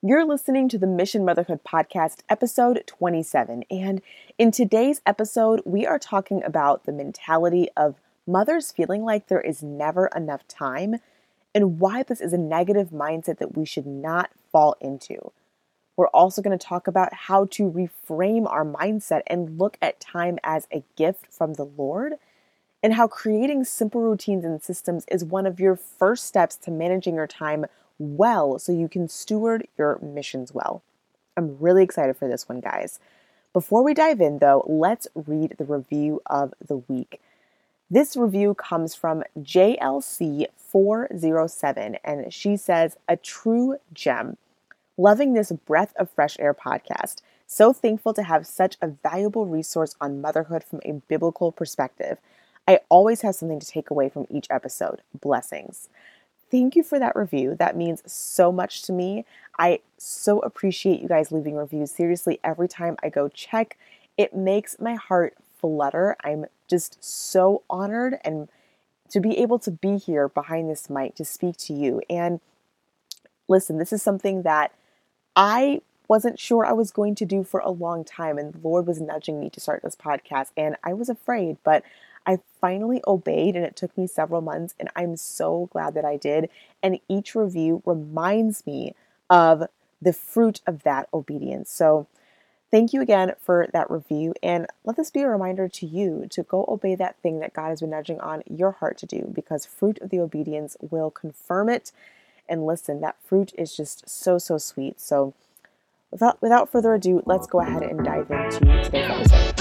You're listening to the Mission Motherhood Podcast, episode 27. And in today's episode, we are talking about the mentality of mothers feeling like there is never enough time and why this is a negative mindset that we should not fall into. We're also going to talk about how to reframe our mindset and look at time as a gift from the Lord, and how creating simple routines and systems is one of your first steps to managing your time well so you can steward your missions well. I'm really excited for this one, guys. Before we dive in, though, let's read the review of the week. This review comes from JLC407, and she says, A true gem. Loving this breath of fresh air podcast. So thankful to have such a valuable resource on motherhood from a biblical perspective. I always have something to take away from each episode. Blessings. Thank you for that review. That means so much to me. I so appreciate you guys leaving reviews. Seriously, every time I go check, it makes my heart flutter. I'm just so honored and to be able to be here behind this mic to speak to you. And listen, this is something that I wasn't sure I was going to do for a long time. And the Lord was nudging me to start this podcast. And I was afraid, but I finally obeyed and it took me several months. And I'm so glad that I did. And each review reminds me of the fruit of that obedience. So thank you again for that review. And let this be a reminder to you to go obey that thing that God has been nudging on your heart to do because fruit of the obedience will confirm it. And listen, that fruit is just so, so sweet. So, Without, without further ado, let's go ahead and dive into today's episode.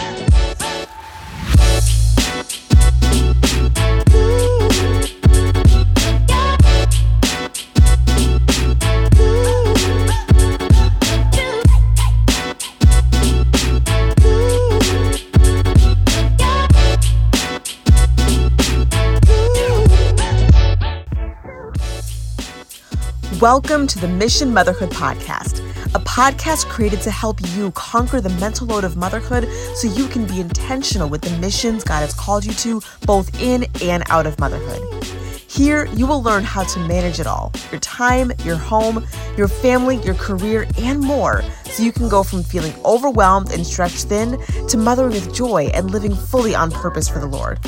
Welcome to the Mission Motherhood Podcast a podcast created to help you conquer the mental load of motherhood so you can be intentional with the missions God has called you to, both in and out of motherhood. Here, you will learn how to manage it all your time, your home, your family, your career, and more so you can go from feeling overwhelmed and stretched thin to mothering with joy and living fully on purpose for the Lord.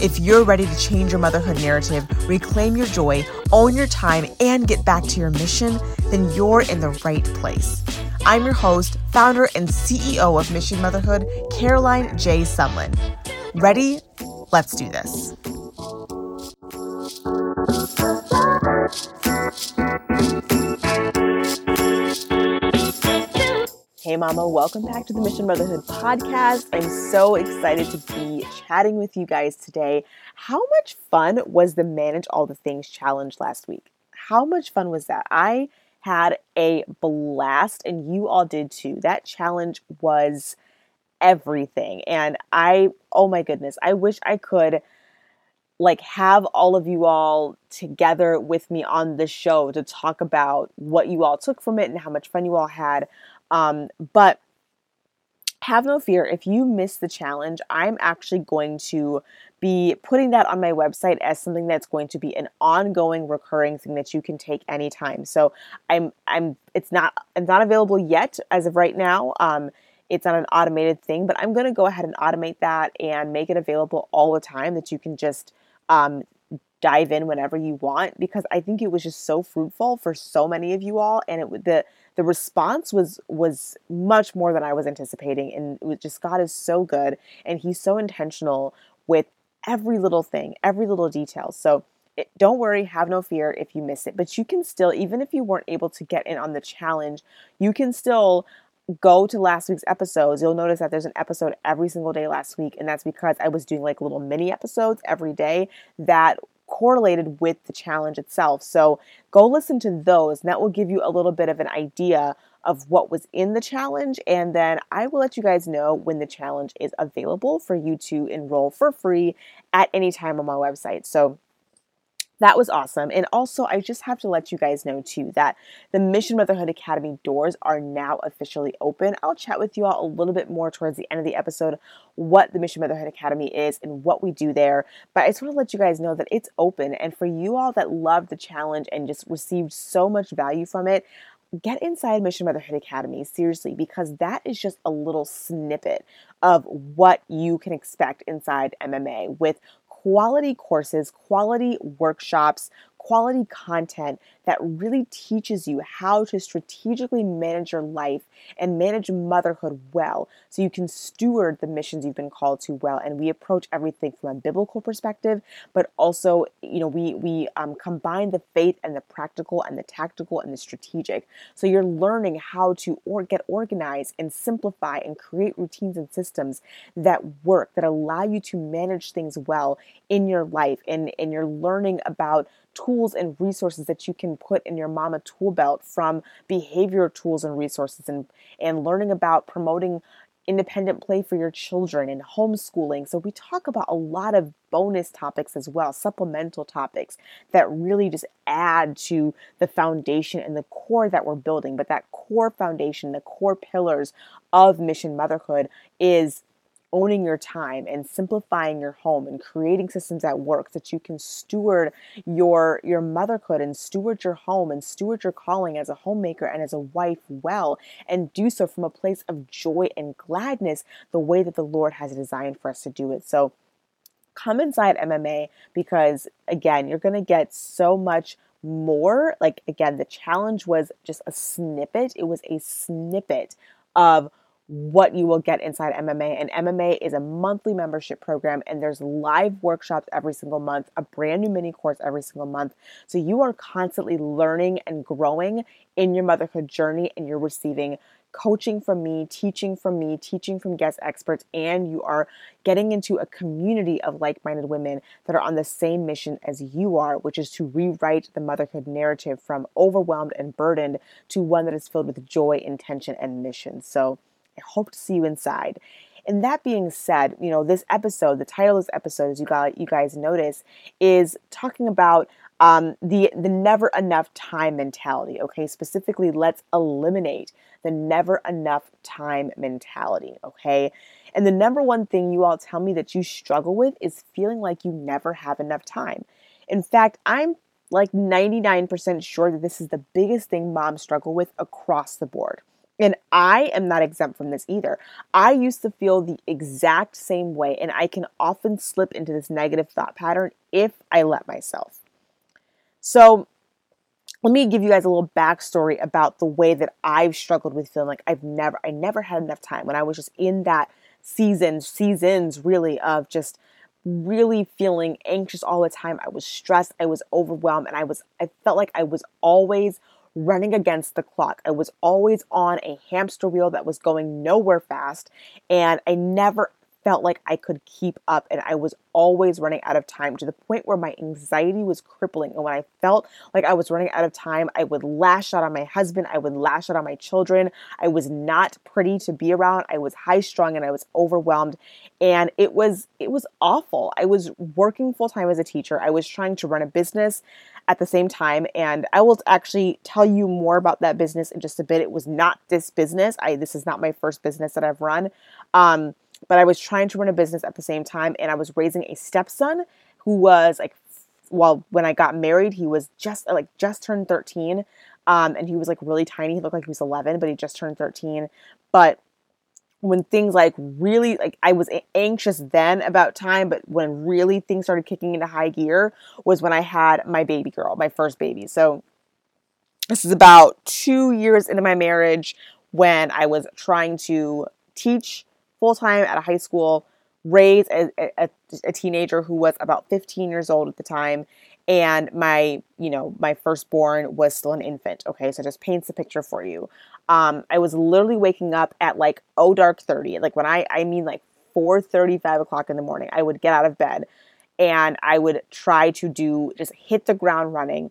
If you're ready to change your motherhood narrative, reclaim your joy, own your time, and get back to your mission, then you're in the right place. I'm your host, founder, and CEO of Mission Motherhood, Caroline J. Sumlin. Ready? Let's do this. Hey, Mama, welcome back to the Mission Motherhood podcast. I'm so excited to be chatting with you guys today. How much fun was the Manage All the Things challenge last week? How much fun was that? I had a blast, and you all did too. That challenge was everything. And I, oh my goodness, I wish I could like have all of you all together with me on the show to talk about what you all took from it and how much fun you all had. Um, but have no fear if you miss the challenge, I'm actually going to be putting that on my website as something that's going to be an ongoing recurring thing that you can take anytime. So I'm I'm it's not it's not available yet as of right now. Um, it's not an automated thing, but I'm going to go ahead and automate that and make it available all the time that you can just um, dive in whenever you want because I think it was just so fruitful for so many of you all and it would the the response was was much more than I was anticipating and was just God is so good and he's so intentional with every little thing, every little detail. So it, don't worry, have no fear if you miss it, but you can still even if you weren't able to get in on the challenge, you can still go to last week's episodes, you'll notice that there's an episode every single day last week. And that's because I was doing like little mini episodes every day that correlated with the challenge itself. So go listen to those, and that will give you a little bit of an idea of what was in the challenge. And then I will let you guys know when the challenge is available for you to enroll for free at any time on my website. So that was awesome. And also, I just have to let you guys know too that the Mission Motherhood Academy doors are now officially open. I'll chat with you all a little bit more towards the end of the episode what the Mission Motherhood Academy is and what we do there. But I just want to let you guys know that it's open. And for you all that loved the challenge and just received so much value from it, get inside Mission Motherhood Academy, seriously, because that is just a little snippet of what you can expect inside MMA with quality courses, quality workshops, quality content that really teaches you how to strategically manage your life and manage motherhood well so you can steward the missions you've been called to well. And we approach everything from a biblical perspective but also you know we we um, combine the faith and the practical and the tactical and the strategic. So you're learning how to or get organized and simplify and create routines and systems that work that allow you to manage things well in your life and and you're learning about tools and resources that you can put in your mama tool belt from behavior tools and resources and, and learning about promoting independent play for your children and homeschooling. So we talk about a lot of bonus topics as well, supplemental topics that really just add to the foundation and the core that we're building. But that core foundation, the core pillars of mission motherhood is owning your time and simplifying your home and creating systems at work that you can steward your your motherhood and steward your home and steward your calling as a homemaker and as a wife well and do so from a place of joy and gladness the way that the Lord has designed for us to do it. So come inside MMA because again, you're going to get so much more. Like again, the challenge was just a snippet. It was a snippet of what you will get inside MMA. And MMA is a monthly membership program, and there's live workshops every single month, a brand new mini course every single month. So you are constantly learning and growing in your motherhood journey, and you're receiving coaching from me, teaching from me, teaching from guest experts, and you are getting into a community of like minded women that are on the same mission as you are, which is to rewrite the motherhood narrative from overwhelmed and burdened to one that is filled with joy, intention, and mission. So, I hope to see you inside. And that being said, you know, this episode, the title of this episode, as you got you guys notice, is talking about um, the the never enough time mentality. Okay, specifically, let's eliminate the never enough time mentality. Okay, and the number one thing you all tell me that you struggle with is feeling like you never have enough time. In fact, I'm like 99% sure that this is the biggest thing moms struggle with across the board. And I am not exempt from this either. I used to feel the exact same way, and I can often slip into this negative thought pattern if I let myself. So, let me give you guys a little backstory about the way that I've struggled with feeling like I've never, I never had enough time when I was just in that season, seasons really of just really feeling anxious all the time. I was stressed, I was overwhelmed, and I was, I felt like I was always running against the clock. I was always on a hamster wheel that was going nowhere fast, and I never felt like I could keep up and I was always running out of time to the point where my anxiety was crippling. And when I felt like I was running out of time, I would lash out on my husband, I would lash out on my children. I was not pretty to be around. I was high strung and I was overwhelmed and it was it was awful. I was working full time as a teacher. I was trying to run a business at the same time and I will actually tell you more about that business in just a bit. It was not this business. I this is not my first business that I've run. Um but I was trying to run a business at the same time and I was raising a stepson who was like well when I got married he was just like just turned 13 um, and he was like really tiny he looked like he was 11 but he just turned 13 but when things like really like I was anxious then about time but when really things started kicking into high gear was when I had my baby girl my first baby so this is about 2 years into my marriage when I was trying to teach full time at a high school, raise a, a, a, teenager who was about 15 years old at the time. And my, you know, my firstborn was still an infant. Okay, so just paints the picture for you. Um, I was literally waking up at like oh dark 30. Like when I, I mean like 4 5 o'clock in the morning, I would get out of bed and I would try to do just hit the ground running,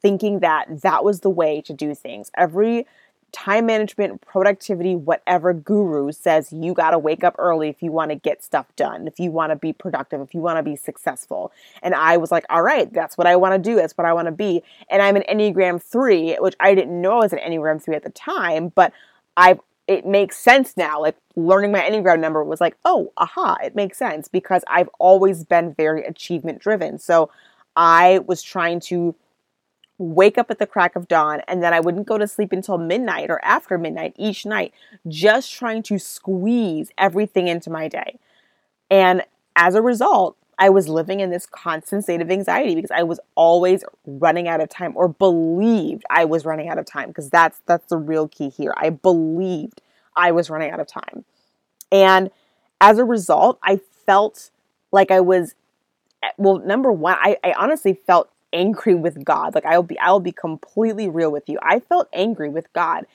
thinking that that was the way to do things. Every time management, productivity, whatever guru says you got to wake up early if you want to get stuff done, if you want to be productive, if you want to be successful. And I was like, all right, that's what I want to do. That's what I want to be. And I'm an Enneagram 3, which I didn't know I was an Enneagram 3 at the time, but I've it makes sense now. Like learning my Enneagram number was like, oh, aha, it makes sense because I've always been very achievement driven. So I was trying to wake up at the crack of dawn, and then I wouldn't go to sleep until midnight or after midnight each night, just trying to squeeze everything into my day. And as a result, I was living in this constant state of anxiety because I was always running out of time or believed I was running out of time because that's that's the real key here. I believed I was running out of time. And as a result, I felt like I was eh, well, number one, I, I honestly felt angry with God. Like I'll be I'll be completely real with you. I felt angry with God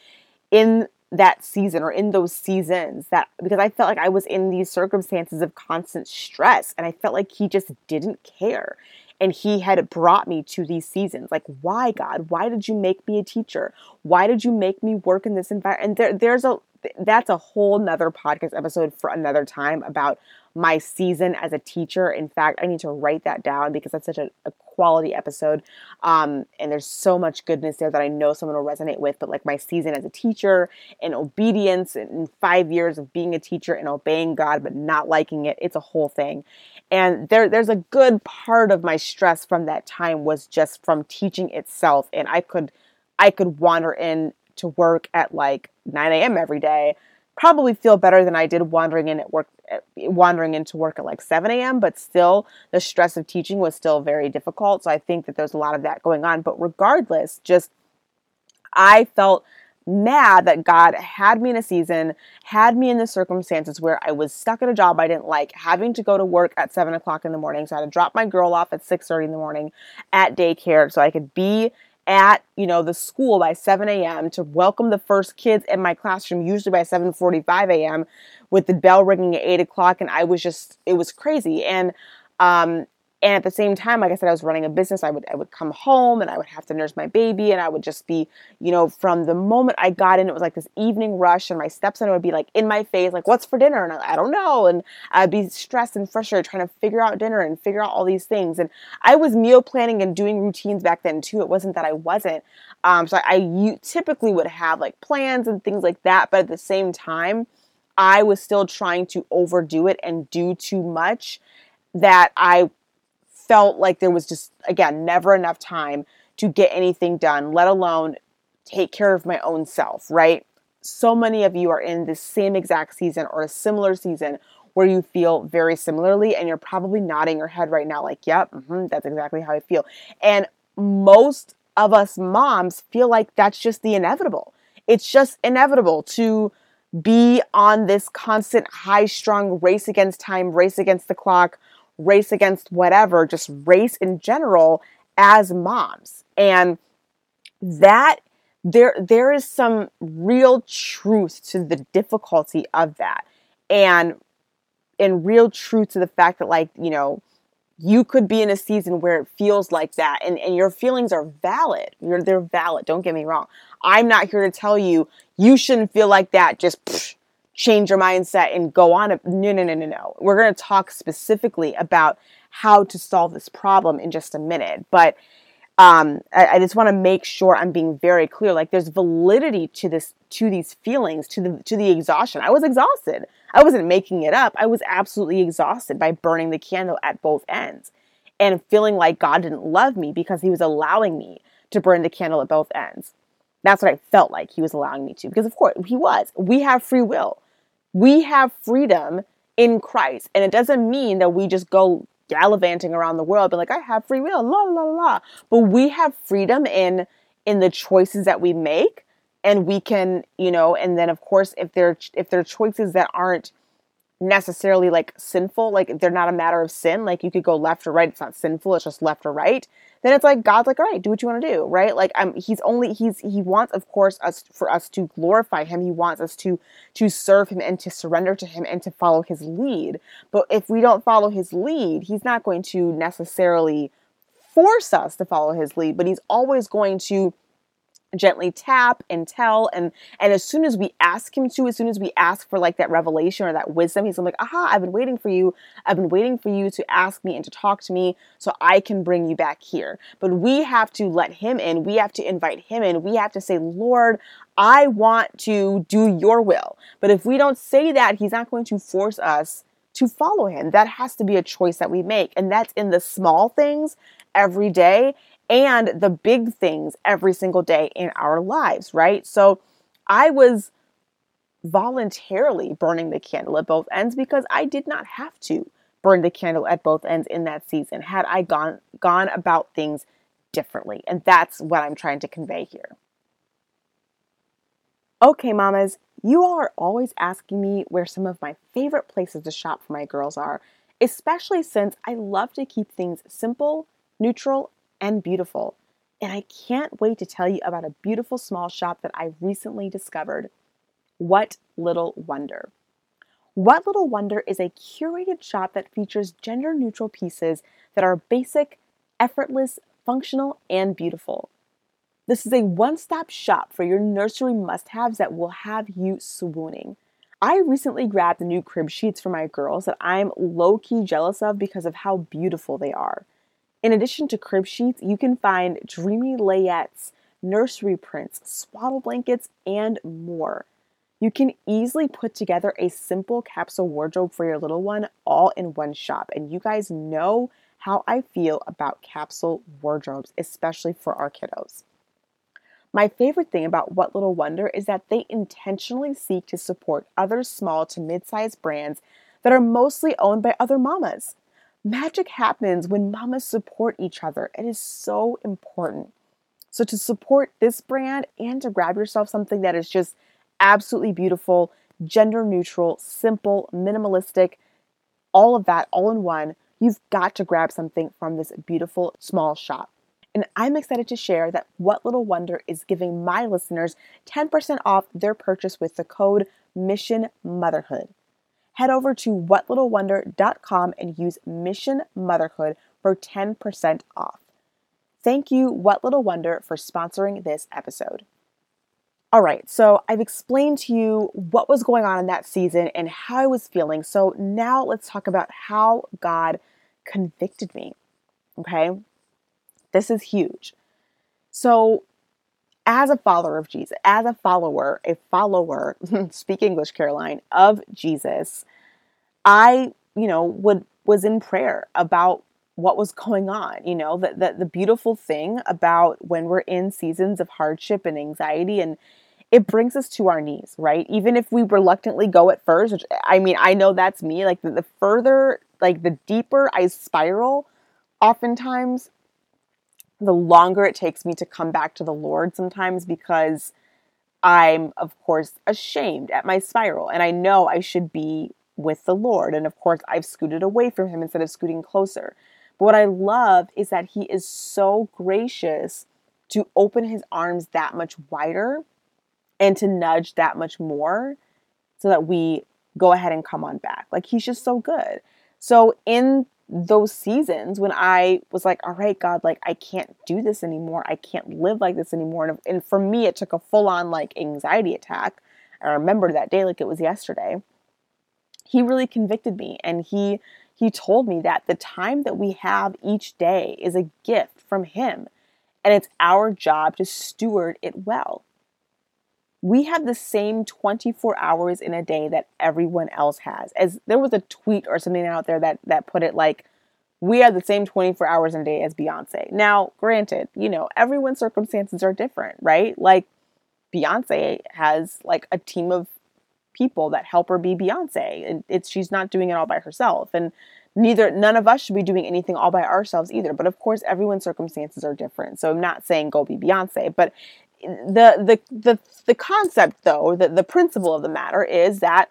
in that season or in those seasons that because I felt like I was in these circumstances of constant stress and I felt like he just didn't care. And he had brought me to these seasons. Like, why, God? Why did you make me a teacher? Why did you make me work in this environment? And there, there's a that's a whole nother podcast episode for another time about my season as a teacher. In fact, I need to write that down because that's such a, a quality episode. Um, and there's so much goodness there that I know someone will resonate with. But like my season as a teacher and obedience and five years of being a teacher and obeying God but not liking it, it's a whole thing. And there, there's a good part of my stress from that time was just from teaching itself. And I could, I could wander in to work at like 9 a.m. every day probably feel better than I did wandering in at work, eh, wandering into work at like 7 a.m. But still, the stress of teaching was still very difficult. So I think that there's a lot of that going on. But regardless, just I felt mad that God had me in a season, had me in the circumstances where I was stuck at a job I didn't like, having to go to work at seven o'clock in the morning. So I had to drop my girl off at 6:30 in the morning at daycare so I could be at you know the school by 7 a.m to welcome the first kids in my classroom usually by 7.45 a.m with the bell ringing at 8 o'clock and i was just it was crazy. And um, and at the same time like i said i was running a business. I would i would come home and i would have to nurse my baby and i would just be you know from the moment i got in it was like this evening rush and my stepson would be like in my face like what's for dinner? And I, I don't know. And i'd be stressed and frustrated trying to figure out dinner and figure out all these things. And i was meal planning and doing routines back then too. It wasn't that i wasn't. Um, so I, I typically would have like plans and things like that but at the same time i was still trying to overdo it and do too much that I felt like there was just, again, never enough time to get anything done, let alone take care of my own self, right? So many of you are in the same exact season or a similar season where you feel very similarly, and you're probably nodding your head right now, like, yep, mm-hmm, that's exactly how I feel. And most of us moms feel like that's just the inevitable. It's just inevitable to be on this constant high strung race against time, race against the clock, race against whatever, just race in general as moms. And that there there is some real truth to the difficulty of that. And and real truth to the fact that like, you know, you could be in a season where it feels like that and, and your feelings are valid. You're, they're valid. Don't get me wrong. I'm not here to tell you you shouldn't feel like that. Just psh, change your mindset and go on. No, no, no, no, no. We're going to talk specifically about how to solve this problem in just a minute. But um, I, I, just want to make sure I'm being very clear. Like there's validity to this, to these feelings, to the to the exhaustion. I was exhausted. I wasn't making it up. I was absolutely exhausted by burning the candle at both ends, and feeling like God didn't love me because He was allowing me to burn the candle at both ends. That's what I felt like He was allowing me to, because of course He was. We have free will we have freedom in Christ. And it doesn't mean that we just go gallivanting around the world, but like, I have free will, la la la. But we have freedom in in the choices that we make. And we can, you know, and then of course if there if there are choices that aren't necessarily like sinful, like they're not a matter of sin, like you could go left or right, it's not sinful, it's just left or right then it's like God's like, all right, do what you want to do, right? Like I'm he's only he's he wants, of course, us for us to glorify him. He wants us to to serve him and to surrender to him and to follow his lead. But if we don't follow his lead, he's not going to necessarily force us to follow his lead, but he's always going to gently tap and tell and and as soon as we ask him to as soon as we ask for like that revelation or that wisdom he's like aha i've been waiting for you. I've been waiting for you to ask me and to talk to me so i can bring you back here. But we have to let him in. We have to invite him in. We have to say lord i want to do your will. But if we don't say that he's not going to force us to follow him. That has to be a choice that we make and that's in the small things every day and the big things every single day in our lives, right? So I was voluntarily burning the candle at both ends because I did not have to burn the candle at both ends in that season had I gone gone about things differently. And that's what I'm trying to convey here. Okay, mamas, you are always asking me where some of my favorite places to shop for my girls are, especially since I love to keep things simple, neutral, and beautiful. And I can't wait to tell you about a beautiful small shop that I recently discovered. What Little Wonder. What Little Wonder is a curated shop that features gender neutral pieces that are basic, effortless, functional, and beautiful. This is a one stop shop for your nursery must haves that will have you swooning. I recently grabbed the new crib sheets for my girls that I'm low key jealous of because of how beautiful they are. In addition to crib sheets, you can find dreamy layettes, nursery prints, swaddle blankets, and more. You can easily put together a simple capsule wardrobe for your little one all in one shop. And you guys know how I feel about capsule wardrobes, especially for our kiddos. My favorite thing about What Little Wonder is that they intentionally seek to support other small to mid sized brands that are mostly owned by other mamas. Magic happens when mamas support each other. It is so important. So, to support this brand and to grab yourself something that is just absolutely beautiful, gender neutral, simple, minimalistic, all of that all in one, you've got to grab something from this beautiful small shop. And I'm excited to share that What Little Wonder is giving my listeners 10% off their purchase with the code Mission Motherhood. Head over to whatlittlewonder.com and use Mission Motherhood for 10% off. Thank you, What Little Wonder, for sponsoring this episode. All right, so I've explained to you what was going on in that season and how I was feeling. So now let's talk about how God convicted me. Okay, this is huge. So, as a follower of Jesus, as a follower, a follower, speak English, Caroline, of Jesus, I, you know, would was in prayer about what was going on. You know, that the, the beautiful thing about when we're in seasons of hardship and anxiety and it brings us to our knees, right? Even if we reluctantly go at first, which I mean, I know that's me. Like the, the further, like the deeper I spiral, oftentimes, the longer it takes me to come back to the Lord sometimes because I'm, of course, ashamed at my spiral. And I know I should be with the Lord. And of course, I've scooted away from Him instead of scooting closer. But what I love is that He is so gracious to open His arms that much wider and to nudge that much more so that we go ahead and come on back. Like he's just so good. So in those seasons when I was like, all right, God, like I can't do this anymore. I can't live like this anymore. And, and for me, it took a full on like anxiety attack. I remember that day like it was yesterday. He really convicted me and he he told me that the time that we have each day is a gift from him and it's our job to steward it well we have the same 24 hours in a day that everyone else has. As there was a tweet or something out there that that put it like we have the same 24 hours in a day as Beyonce. Now, granted, you know, everyone's circumstances are different, right? Like Beyonce has like a team of people that help her be Beyonce and it's she's not doing it all by herself and neither none of us should be doing anything all by ourselves either but of course everyone's circumstances are different so i'm not saying go be beyonce but the the the the concept though, the, the principle of the matter is that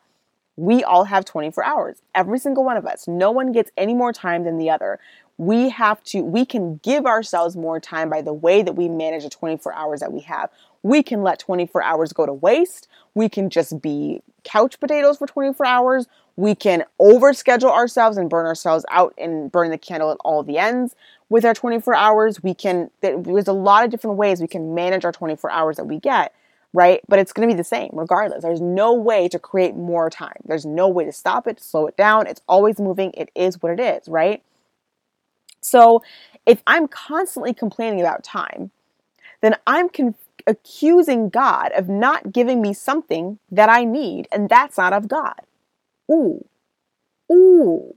we all have 24 hours. Every single one of us. No one gets any more time than the other. We have to we can give ourselves more time by the way that we manage the 24 hours that we have. We can let 24 hours go to waste. We can just be couch potatoes for 24 hours. We can overschedule ourselves and burn ourselves out and burn the candle at all the ends with our 24 hours. We can, there's a lot of different ways we can manage our 24 hours that we get, right? But it's going to be the same regardless. There's no way to create more time. There's no way to stop it, to slow it down. It's always moving. It is what it is, right? So if I'm constantly complaining about time, then I'm con- accusing God of not giving me something that I need, and that's not of God. Ooh, ooh.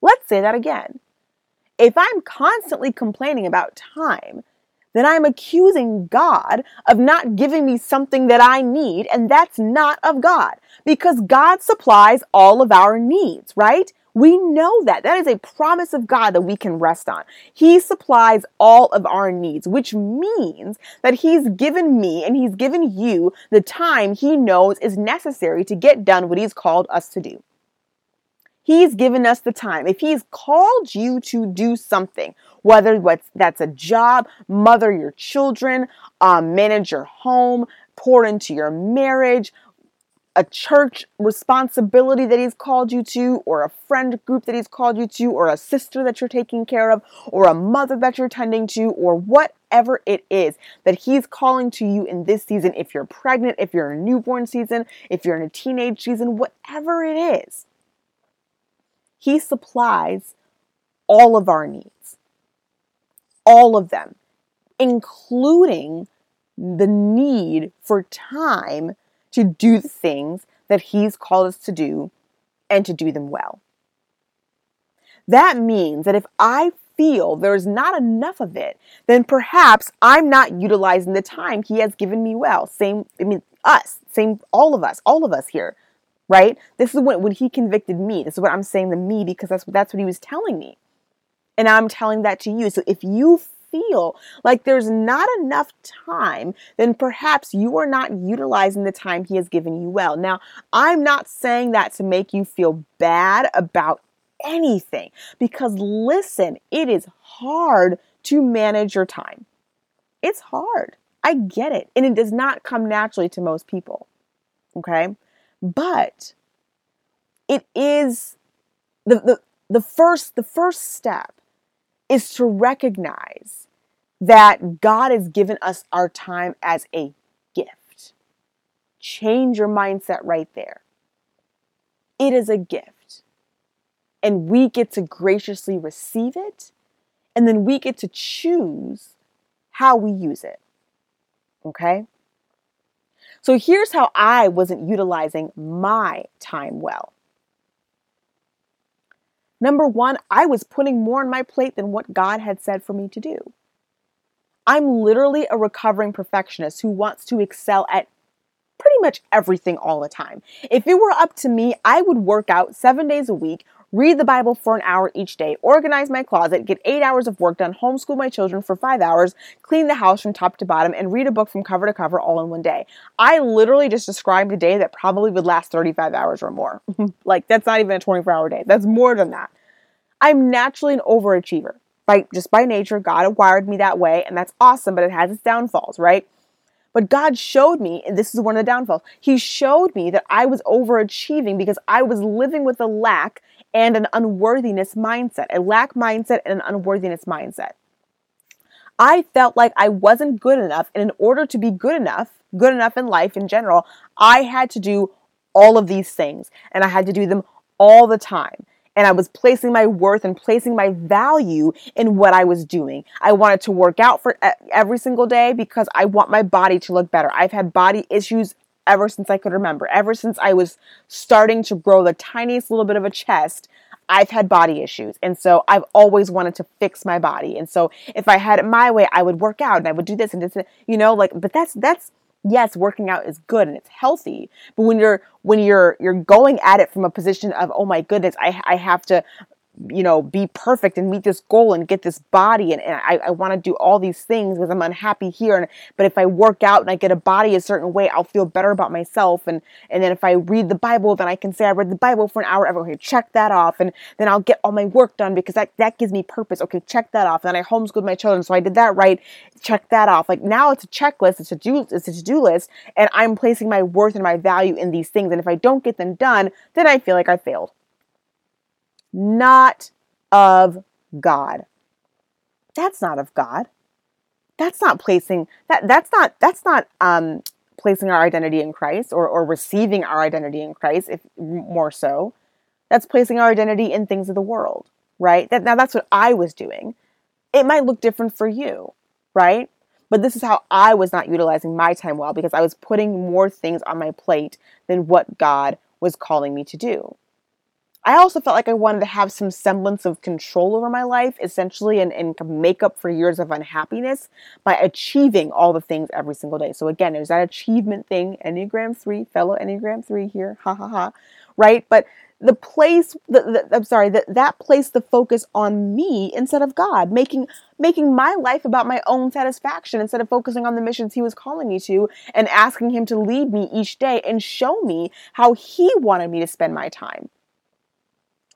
Let's say that again. If I'm constantly complaining about time, then I'm accusing God of not giving me something that I need, and that's not of God because God supplies all of our needs, right? We know that. That is a promise of God that we can rest on. He supplies all of our needs, which means that He's given me and He's given you the time He knows is necessary to get done what He's called us to do. He's given us the time. If He's called you to do something, whether that's a job, mother your children, um, manage your home, pour into your marriage, a church responsibility that he's called you to, or a friend group that he's called you to, or a sister that you're taking care of, or a mother that you're tending to, or whatever it is that he's calling to you in this season. If you're pregnant, if you're in a newborn season, if you're in a teenage season, whatever it is, he supplies all of our needs, all of them, including the need for time to do the things that He's called us to do and to do them well. That means that if I feel there's not enough of it, then perhaps I'm not utilizing the time He has given me well. Same, I mean, us, same, all of us, all of us here, right? This is what when He convicted me. This is what I'm saying to me because that's, that's what He was telling me. And I'm telling that to you. So if you feel like there's not enough time, then perhaps you are not utilizing the time He has given you well. Now, I'm not saying that to make you feel bad about anything because listen, it is hard to manage your time. It's hard. I get it. And it does not come naturally to most people. Okay? But it is the, the, the first the first step is to recognize that God has given us our time as a gift. Change your mindset right there. It is a gift. And we get to graciously receive it, and then we get to choose how we use it. Okay? So here's how I wasn't utilizing my time well. Number one, I was putting more on my plate than what God had said for me to do. I'm literally a recovering perfectionist who wants to excel at pretty much everything all the time. If it were up to me, I would work out seven days a week, read the Bible for an hour each day, organize my closet, get eight hours of work done, homeschool my children for five hours, clean the house from top to bottom, and read a book from cover to cover all in one day. I literally just described a day that probably would last 35 hours or more. like, that's not even a 24 hour day, that's more than that. I'm naturally an overachiever by just by nature, God wired me that way, and that's awesome, but it has its downfalls, right? But God showed me, and this is one of the downfalls, He showed me that I was overachieving because I was living with a lack and an unworthiness mindset, a lack mindset and an unworthiness mindset. I felt like I wasn't good enough, and in order to be good enough, good enough in life in general, I had to do all of these things, and I had to do them all the time and I was placing my worth and placing my value in what I was doing. I wanted to work out for every single day because I want my body to look better. I've had body issues ever since I could remember. Ever since I was starting to grow the tiniest little bit of a chest, I've had body issues. And so I've always wanted to fix my body. And so if I had it my way, I would work out and I would do this and this, you know, like, but that's, that's, yes, working out is good and it's healthy. But when you're when you're you're going at it from a position of oh my goodness, I I have to you know, be perfect and meet this goal and get this body. And, and I, I want to do all these things because I'm unhappy here. And, but if I work out and I get a body a certain way, I'll feel better about myself. And, and then if I read the Bible, then I can say I read the Bible for an hour. Okay, check that off. And then I'll get all my work done because that, that gives me purpose. Okay, check that off. And then I homeschooled my children. So I did that right. Check that off. Like now it's a checklist. It's a do, it's a to-do list. And I'm placing my worth and my value in these things. And if I don't get them done, then I feel like I failed not of God. That's not of God. That's not placing that that's not that's not um placing our identity in Christ or, or receiving our identity in Christ, if more so. That's placing our identity in things of the world, right? That now that's what I was doing. It might look different for you, right? But this is how I was not utilizing my time well because I was putting more things on my plate than what God was calling me to do. I also felt like I wanted to have some semblance of control over my life, essentially, and, and make up for years of unhappiness by achieving all the things every single day. So, again, there's that achievement thing, Enneagram 3, fellow Enneagram 3 here, ha ha ha, right? But the place the, the, i'm sorry that that placed the focus on me instead of god making making my life about my own satisfaction instead of focusing on the missions he was calling me to and asking him to lead me each day and show me how he wanted me to spend my time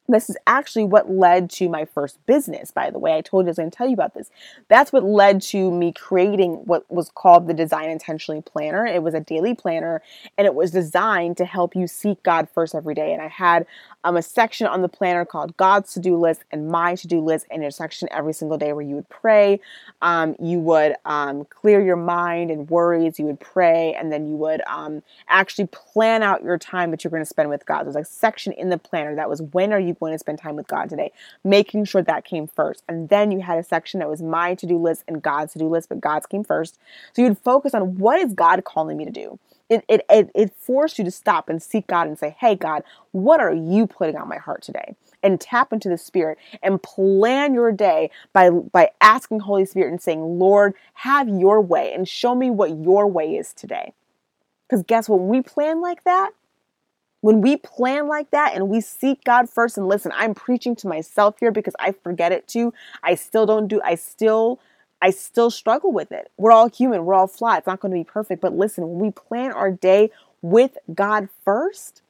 this is actually what led to my first business, by the way. I told you I was going to tell you about this. That's what led to me creating what was called the Design Intentionally Planner. It was a daily planner and it was designed to help you seek God first every day. And I had um, a section on the planner called God's to do list and my to do list, and a section every single day where you would pray, um, you would um, clear your mind and worries, you would pray, and then you would um, actually plan out your time that you're going to spend with God. There's a section in the planner that was when are you going to spend time with God today, making sure that came first. And then you had a section that was my to do list and God's to do list, but God's came first. So you'd focus on what is God calling me to do? it, it, it, it forced you to stop and seek God and say, Hey, God, what are you putting on my heart today? And tap into the Spirit and plan your day by, by asking Holy Spirit and saying, Lord, have your way and show me what your way is today. Because guess what? When we plan like that, when we plan like that and we seek God first and listen, I'm preaching to myself here because I forget it too. I still don't do, I still I still struggle with it. We're all human, we're all flawed. It's not going to be perfect. But listen, when we plan our day with God first,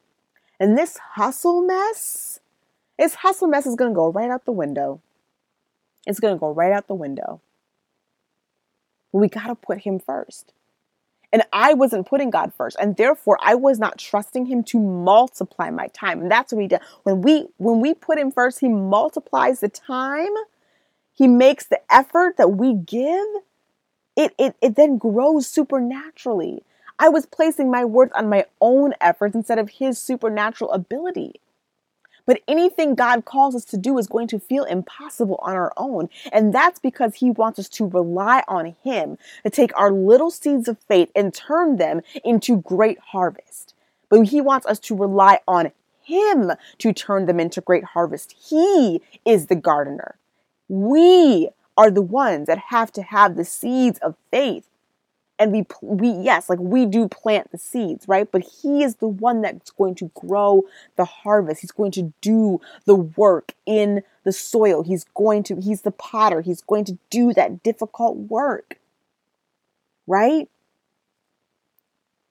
and this hustle mess, this hustle mess is going to go right out the window. It's going to go right out the window. We got to put Him first. And I wasn't putting God first, and therefore I was not trusting Him to multiply my time. And that's what He did. When we when we put Him first, He multiplies the time he makes the effort that we give, it, it, it then grows supernaturally. I was placing my worth on my own efforts instead of His supernatural ability. But anything God calls us to do is going to feel impossible on our own. And that's because He wants us to rely on Him to take our little seeds of faith and turn them into great harvest. But He wants us to rely on Him to turn them into great harvest. He is the gardener. We are the ones that have to have the seeds of faith. And we, we, yes, like we do plant the seeds, right? But He is the one that's going to grow the harvest. He's going to do the work in the soil. He's going to, He's the potter. He's going to do that difficult work, right?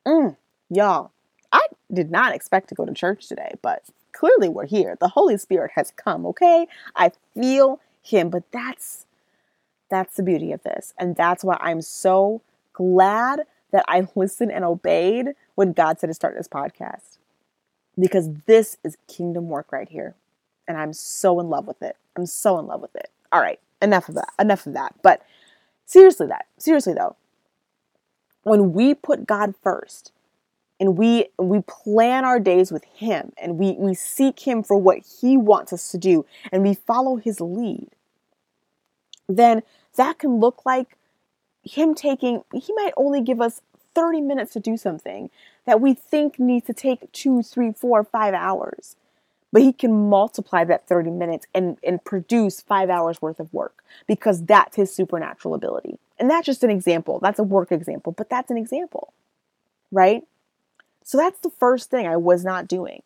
Mm, y'all, I did not expect to go to church today, but clearly we're here. The Holy Spirit has come, okay? I feel him. But that's that's the beauty of this. And that's why I'm so glad that I listened and obeyed when God said to start this podcast. Because this is kingdom work right here. And I'm so in love with it. I'm so in love with it. All right, enough of that. Enough of that. But seriously that. Seriously though. When we put God first, and we we plan our days with him and we we seek him for what he wants us to do and we follow his lead then that can look like him taking he might only give us 30 minutes to do something that we think needs to take two three four five hours but he can multiply that 30 minutes and, and produce five hours worth of work because that's his supernatural ability and that's just an example that's a work example but that's an example right so that's the first thing I was not doing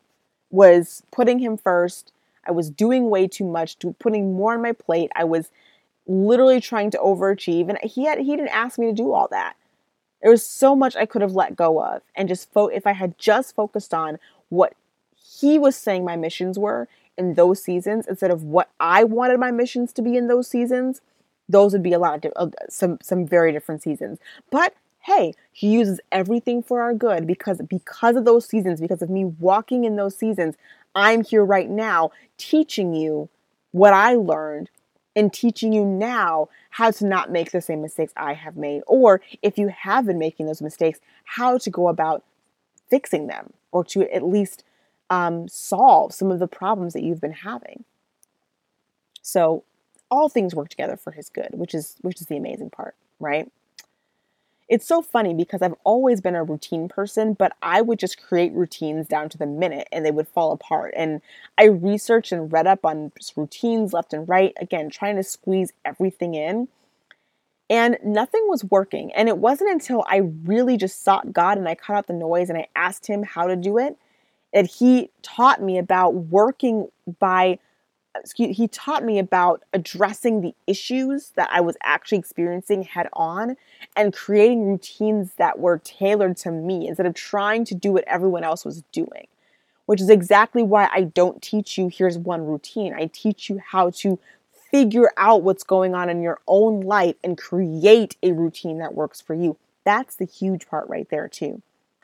was putting him first. I was doing way too much, to putting more on my plate. I was literally trying to overachieve and he had he didn't ask me to do all that. There was so much I could have let go of and just fo- if I had just focused on what he was saying my missions were in those seasons instead of what I wanted my missions to be in those seasons, those would be a lot of di- uh, some some very different seasons. But hey, he uses everything for our good because because of those seasons, because of me walking in those seasons, I'm here right now teaching you what I learned and teaching you now how to not make the same mistakes I have made or if you have been making those mistakes, how to go about fixing them or to at least um, solve some of the problems that you've been having. So all things work together for his good, which is which is the amazing part, right? It's so funny because I've always been a routine person, but I would just create routines down to the minute and they would fall apart. And I researched and read up on routines left and right, again, trying to squeeze everything in. And nothing was working. And it wasn't until I really just sought God and I cut out the noise and I asked Him how to do it that He taught me about working by he taught me about addressing the issues that I was actually experiencing head on and creating routines that were tailored to me instead of trying to do what everyone else was doing. Which is exactly why I don't teach you here's one routine. I teach you how to figure out what's going on in your own life and create a routine that works for you. That's the huge part right there, too.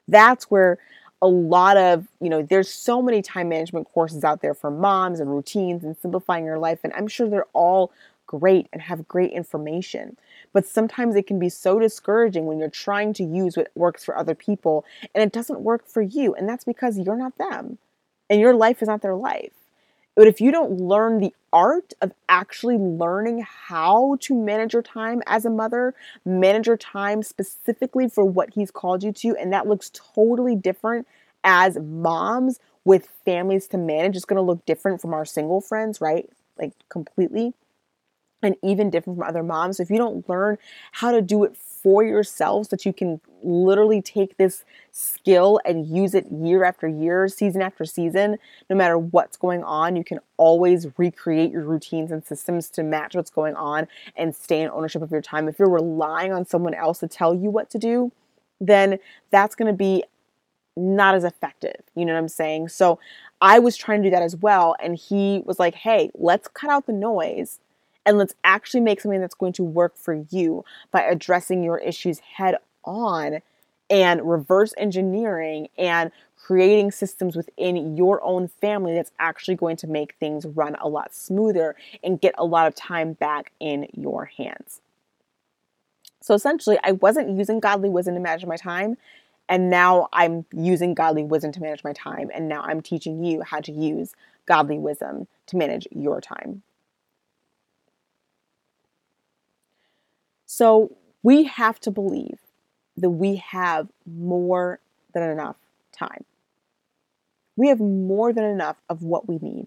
That's where a lot of, you know, there's so many time management courses out there for moms and routines and simplifying your life. And I'm sure they're all great and have great information. But sometimes it can be so discouraging when you're trying to use what works for other people and it doesn't work for you. And that's because you're not them and your life is not their life. But if you don't learn the art of actually learning how to manage your time as a mother, manage your time specifically for what he's called you to, and that looks totally different as moms with families to manage. It's going to look different from our single friends, right? Like completely and even different from other moms. If you don't learn how to do it for yourself so that you can literally take this skill and use it year after year, season after season, no matter what's going on, you can always recreate your routines and systems to match what's going on and stay in ownership of your time. If you're relying on someone else to tell you what to do, then that's going to be not as effective. You know what I'm saying? So I was trying to do that as well. And he was like, hey, let's cut out the noise and let's actually make something that's going to work for you by addressing your issues head on and reverse engineering and creating systems within your own family that's actually going to make things run a lot smoother and get a lot of time back in your hands. So essentially, I wasn't using godly wisdom to manage my time. And now I'm using godly wisdom to manage my time. And now I'm teaching you how to use godly wisdom to manage your time. So we have to believe that we have more than enough time. We have more than enough of what we need.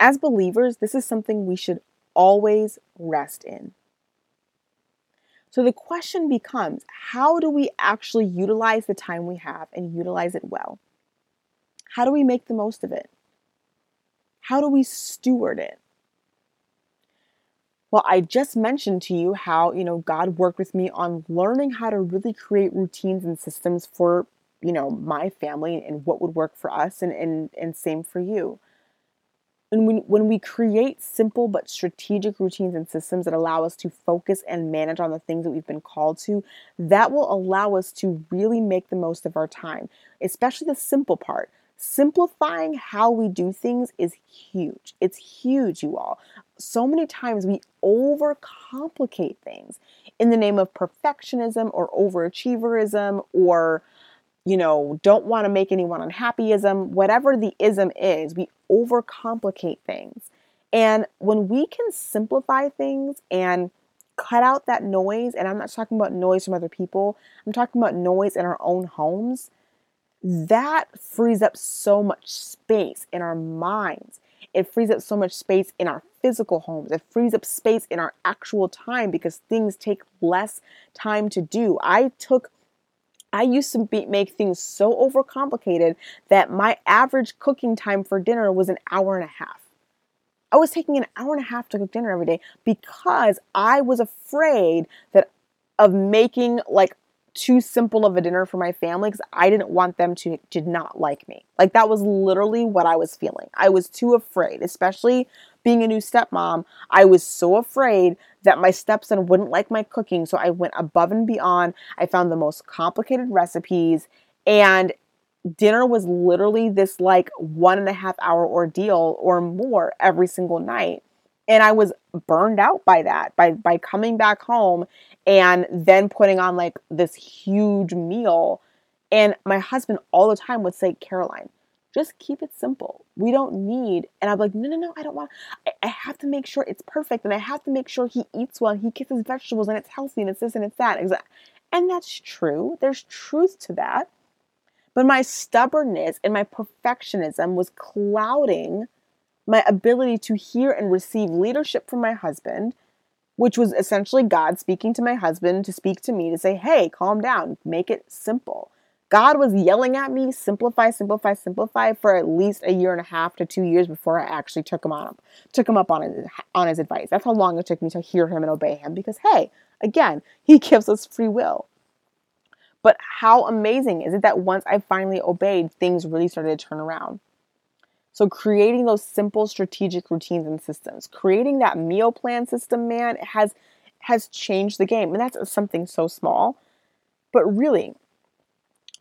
As believers, this is something we should always rest in. So the question becomes how do we actually utilize the time we have and utilize it well? How do we make the most of it? How do we steward it? Well, I just mentioned to you how, you know, God worked with me on learning how to really create routines and systems for, you know, my family and what would work for us and and, and same for you. And when, when we create simple but strategic routines and systems that allow us to focus and manage on the things that we've been called to, that will allow us to really make the most of our time, especially the simple part. Simplifying how we do things is huge. It's huge, you all. So many times we overcomplicate things in the name of perfectionism or overachieverism or you know, don't want to make anyone unhappyism, whatever the ism is, we overcomplicate things. And when we can simplify things and cut out that noise, and I'm not talking about noise from other people, I'm talking about noise in our own homes, that frees up so much space in our minds. It frees up so much space in our physical homes. It frees up space in our actual time because things take less time to do. I took I used to be, make things so overcomplicated that my average cooking time for dinner was an hour and a half. I was taking an hour and a half to cook dinner every day because I was afraid that of making like too simple of a dinner for my family because I didn't want them to did not like me. Like that was literally what I was feeling. I was too afraid, especially being a new stepmom. I was so afraid that my stepson wouldn't like my cooking, so I went above and beyond. I found the most complicated recipes and dinner was literally this like one and a half hour ordeal or more every single night and I was burned out by that by by coming back home and then putting on like this huge meal and my husband all the time would say Caroline Just keep it simple. We don't need, and I'm like, no, no, no, I don't want, I, I have to make sure it's perfect and I have to make sure he eats well and he gets his vegetables and it's healthy and it's this and it's that. And that's true. There's truth to that. But my stubbornness and my perfectionism was clouding my ability to hear and receive leadership from my husband, which was essentially God speaking to my husband to speak to me to say, hey, calm down, make it simple. God was yelling at me, simplify, simplify, simplify for at least a year and a half to two years before I actually took him on took him up on his on his advice. That's how long it took me to hear him and obey him because hey, again, he gives us free will. But how amazing is it that once I finally obeyed, things really started to turn around. So creating those simple strategic routines and systems, creating that meal plan system, man, has has changed the game. And that's something so small. But really,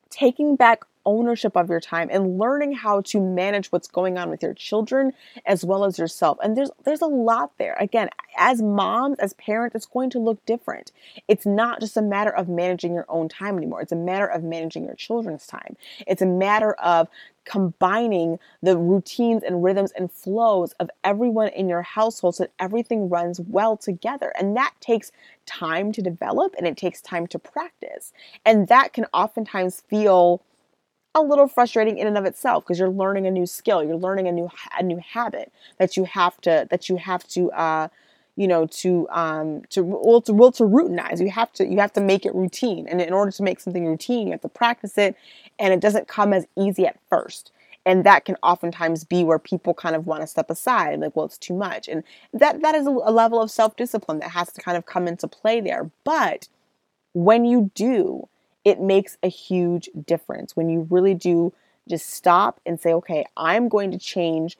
taking back ownership of your time and learning how to manage what's going on with your children as well as yourself. And there's there's a lot there. Again, as moms, as parents, it's going to look different. It's not just a matter of managing your own time anymore. It's a matter of managing your children's time. It's a matter of combining the routines and rhythms and flows of everyone in your household so that everything runs well together. And that takes time to develop and it takes time to practice. And that can oftentimes feel a little frustrating in and of itself because you're learning a new skill, you're learning a new a new habit that you have to that you have to uh, you know to um to well to well to routinize. You have to you have to make it routine, and in order to make something routine, you have to practice it, and it doesn't come as easy at first. And that can oftentimes be where people kind of want to step aside, like, well, it's too much, and that that is a, a level of self discipline that has to kind of come into play there. But when you do, it makes a huge difference when you really do just stop and say, okay, I'm going to change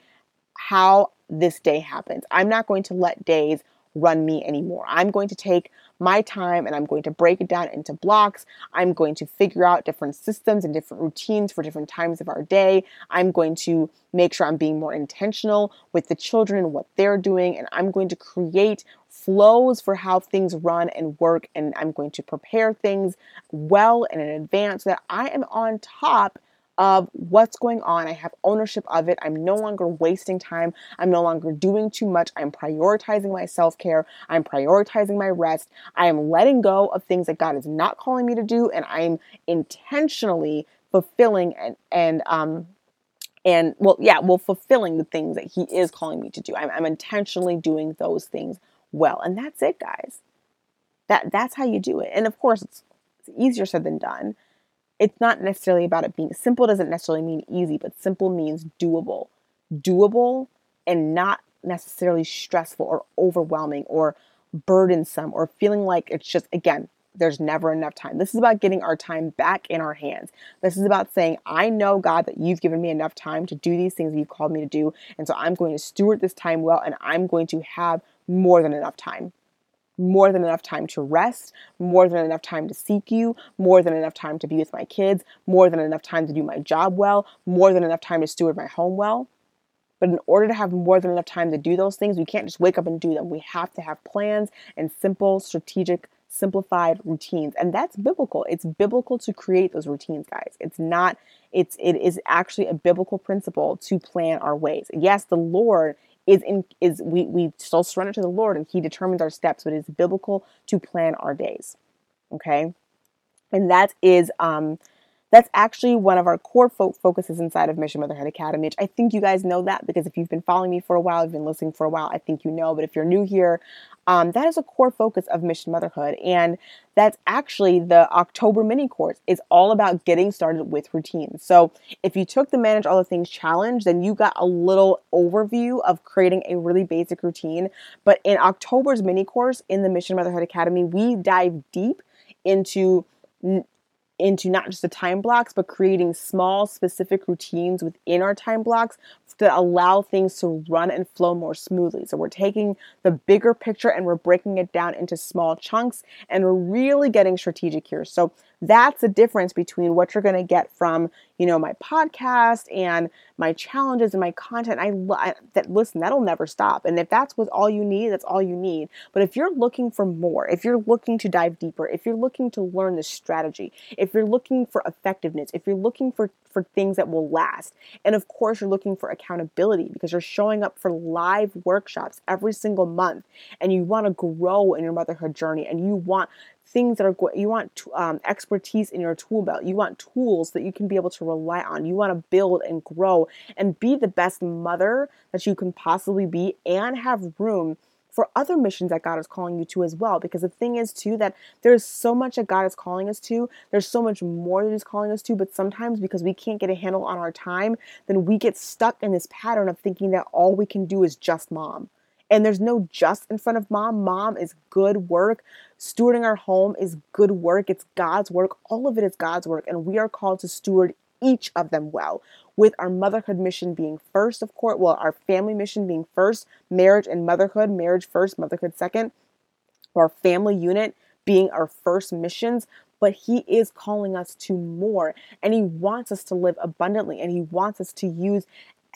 how this day happens. I'm not going to let days run me anymore. I'm going to take my time and I'm going to break it down into blocks. I'm going to figure out different systems and different routines for different times of our day. I'm going to make sure I'm being more intentional with the children and what they're doing. And I'm going to create flows for how things run and work. And I'm going to prepare things well and in advance so that I am on top of what's going on. I have ownership of it. I'm no longer wasting time. I'm no longer doing too much. I'm prioritizing my self care. I'm prioritizing my rest. I am letting go of things that God is not calling me to do, and I'm intentionally fulfilling and and um and well yeah well fulfilling the things that He is calling me to do. I'm, I'm intentionally doing those things well, and that's it, guys. That that's how you do it. And of course, it's, it's easier said than done it's not necessarily about it being simple doesn't necessarily mean easy but simple means doable doable and not necessarily stressful or overwhelming or burdensome or feeling like it's just again there's never enough time. This is about getting our time back in our hands. This is about saying, I know, God, that you've given me enough time to do these things you've called me to do. And so I'm going to steward this time well, and I'm going to have more than enough time more than enough time to rest, more than enough time to seek you, more than enough time to be with my kids, more than enough time to do my job well, more than enough time to steward my home well. But in order to have more than enough time to do those things, we can't just wake up and do them. We have to have plans and simple, strategic, simplified routines. And that's biblical. It's biblical to create those routines, guys. It's not it's it is actually a biblical principle to plan our ways. Yes, the Lord is in is we we still surrender to the Lord and He determines our steps, but it's biblical to plan our days. Okay, and that is um that's actually one of our core fo- focuses inside of Mission Motherhood Academy. I think you guys know that because if you've been following me for a while, you've been listening for a while, I think you know. But if you're new here, um, that is a core focus of Mission Motherhood. And that's actually the October mini course is all about getting started with routines. So if you took the Manage All the Things challenge, then you got a little overview of creating a really basic routine. But in October's mini course in the Mission Motherhood Academy, we dive deep into into not just the time blocks, but creating small, specific routines within our time blocks to allow things to run and flow more smoothly. So we're taking the bigger picture and we're breaking it down into small chunks and we're really getting strategic here. So That's the difference between what you're going to get from, you know, my podcast and my challenges and my content. I, I that listen, that'll never stop. And if that's what all you need, that's all you need. But if you're looking for more, if you're looking to dive deeper, if you're looking to learn the strategy, if you're looking for effectiveness, if you're looking for for things that will last, and of course you're looking for accountability because you're showing up for live workshops every single month, and you want to grow in your motherhood journey, and you want things that are going you want um, expertise in your tool belt you want tools that you can be able to rely on you want to build and grow and be the best mother that you can possibly be and have room for other missions that God is calling you to as well. Because the thing is, too, that there's so much that God is calling us to. There's so much more that He's calling us to. But sometimes, because we can't get a handle on our time, then we get stuck in this pattern of thinking that all we can do is just mom. And there's no just in front of mom. Mom is good work. Stewarding our home is good work. It's God's work. All of it is God's work. And we are called to steward each of them well, with our motherhood mission being first, of course, well, our family mission being first, marriage and motherhood, marriage first, motherhood second, our family unit being our first missions. But He is calling us to more, and He wants us to live abundantly, and He wants us to use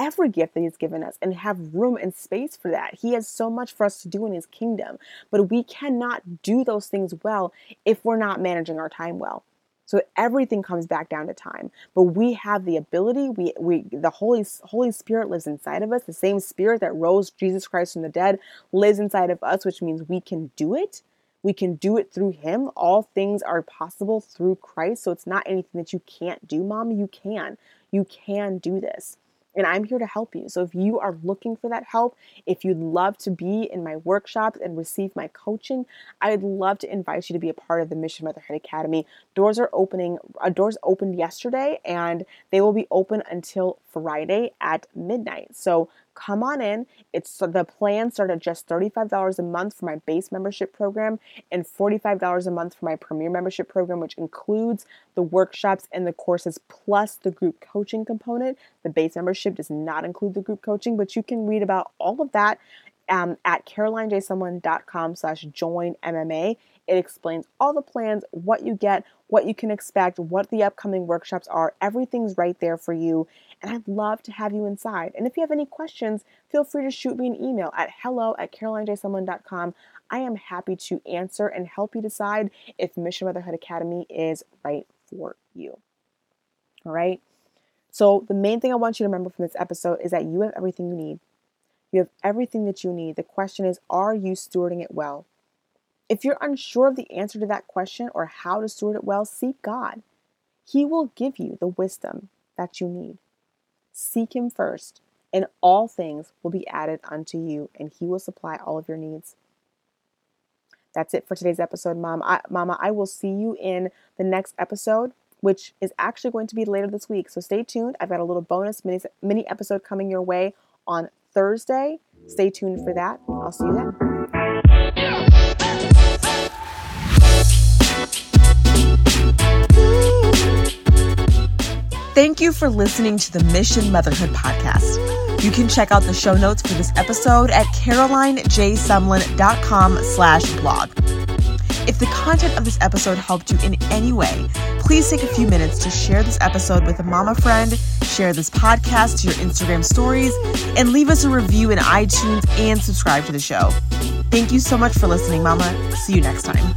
every gift that He's given us and have room and space for that. He has so much for us to do in His kingdom, but we cannot do those things well if we're not managing our time well. So everything comes back down to time. But we have the ability, we we the Holy Holy Spirit lives inside of us. The same spirit that rose Jesus Christ from the dead lives inside of us, which means we can do it. We can do it through him. All things are possible through Christ. So it's not anything that you can't do, mom. You can. You can do this and I'm here to help you. So if you are looking for that help, if you'd love to be in my workshops and receive my coaching, I'd love to invite you to be a part of the Mission Motherhood Academy. Doors are opening, uh, doors opened yesterday and they will be open until Friday at midnight. So come on in. It's the plan start at just $35 a month for my base membership program and $45 a month for my premier membership program, which includes the workshops and the courses plus the group coaching component. The base membership does not include the group coaching, but you can read about all of that um, at carolinejsumlin.com slash join MMA. It explains all the plans, what you get, what you can expect, what the upcoming workshops are. Everything's right there for you. And I'd love to have you inside. And if you have any questions, feel free to shoot me an email at hello at carolinejsumlin.com. I am happy to answer and help you decide if Mission Motherhood Academy is right for you. All right. So, the main thing I want you to remember from this episode is that you have everything you need. You have everything that you need. The question is, are you stewarding it well? If you're unsure of the answer to that question or how to steward it well, seek God. He will give you the wisdom that you need. Seek Him first, and all things will be added unto you, and He will supply all of your needs. That's it for today's episode, Mom. I, Mama. I will see you in the next episode, which is actually going to be later this week. So stay tuned. I've got a little bonus mini, mini episode coming your way on Thursday. Stay tuned for that. I'll see you then. Thank you for listening to the Mission Motherhood Podcast. You can check out the show notes for this episode at carolinejsumlin.com slash blog. If the content of this episode helped you in any way, please take a few minutes to share this episode with a mama friend, share this podcast to your Instagram stories, and leave us a review in iTunes and subscribe to the show. Thank you so much for listening, Mama. See you next time.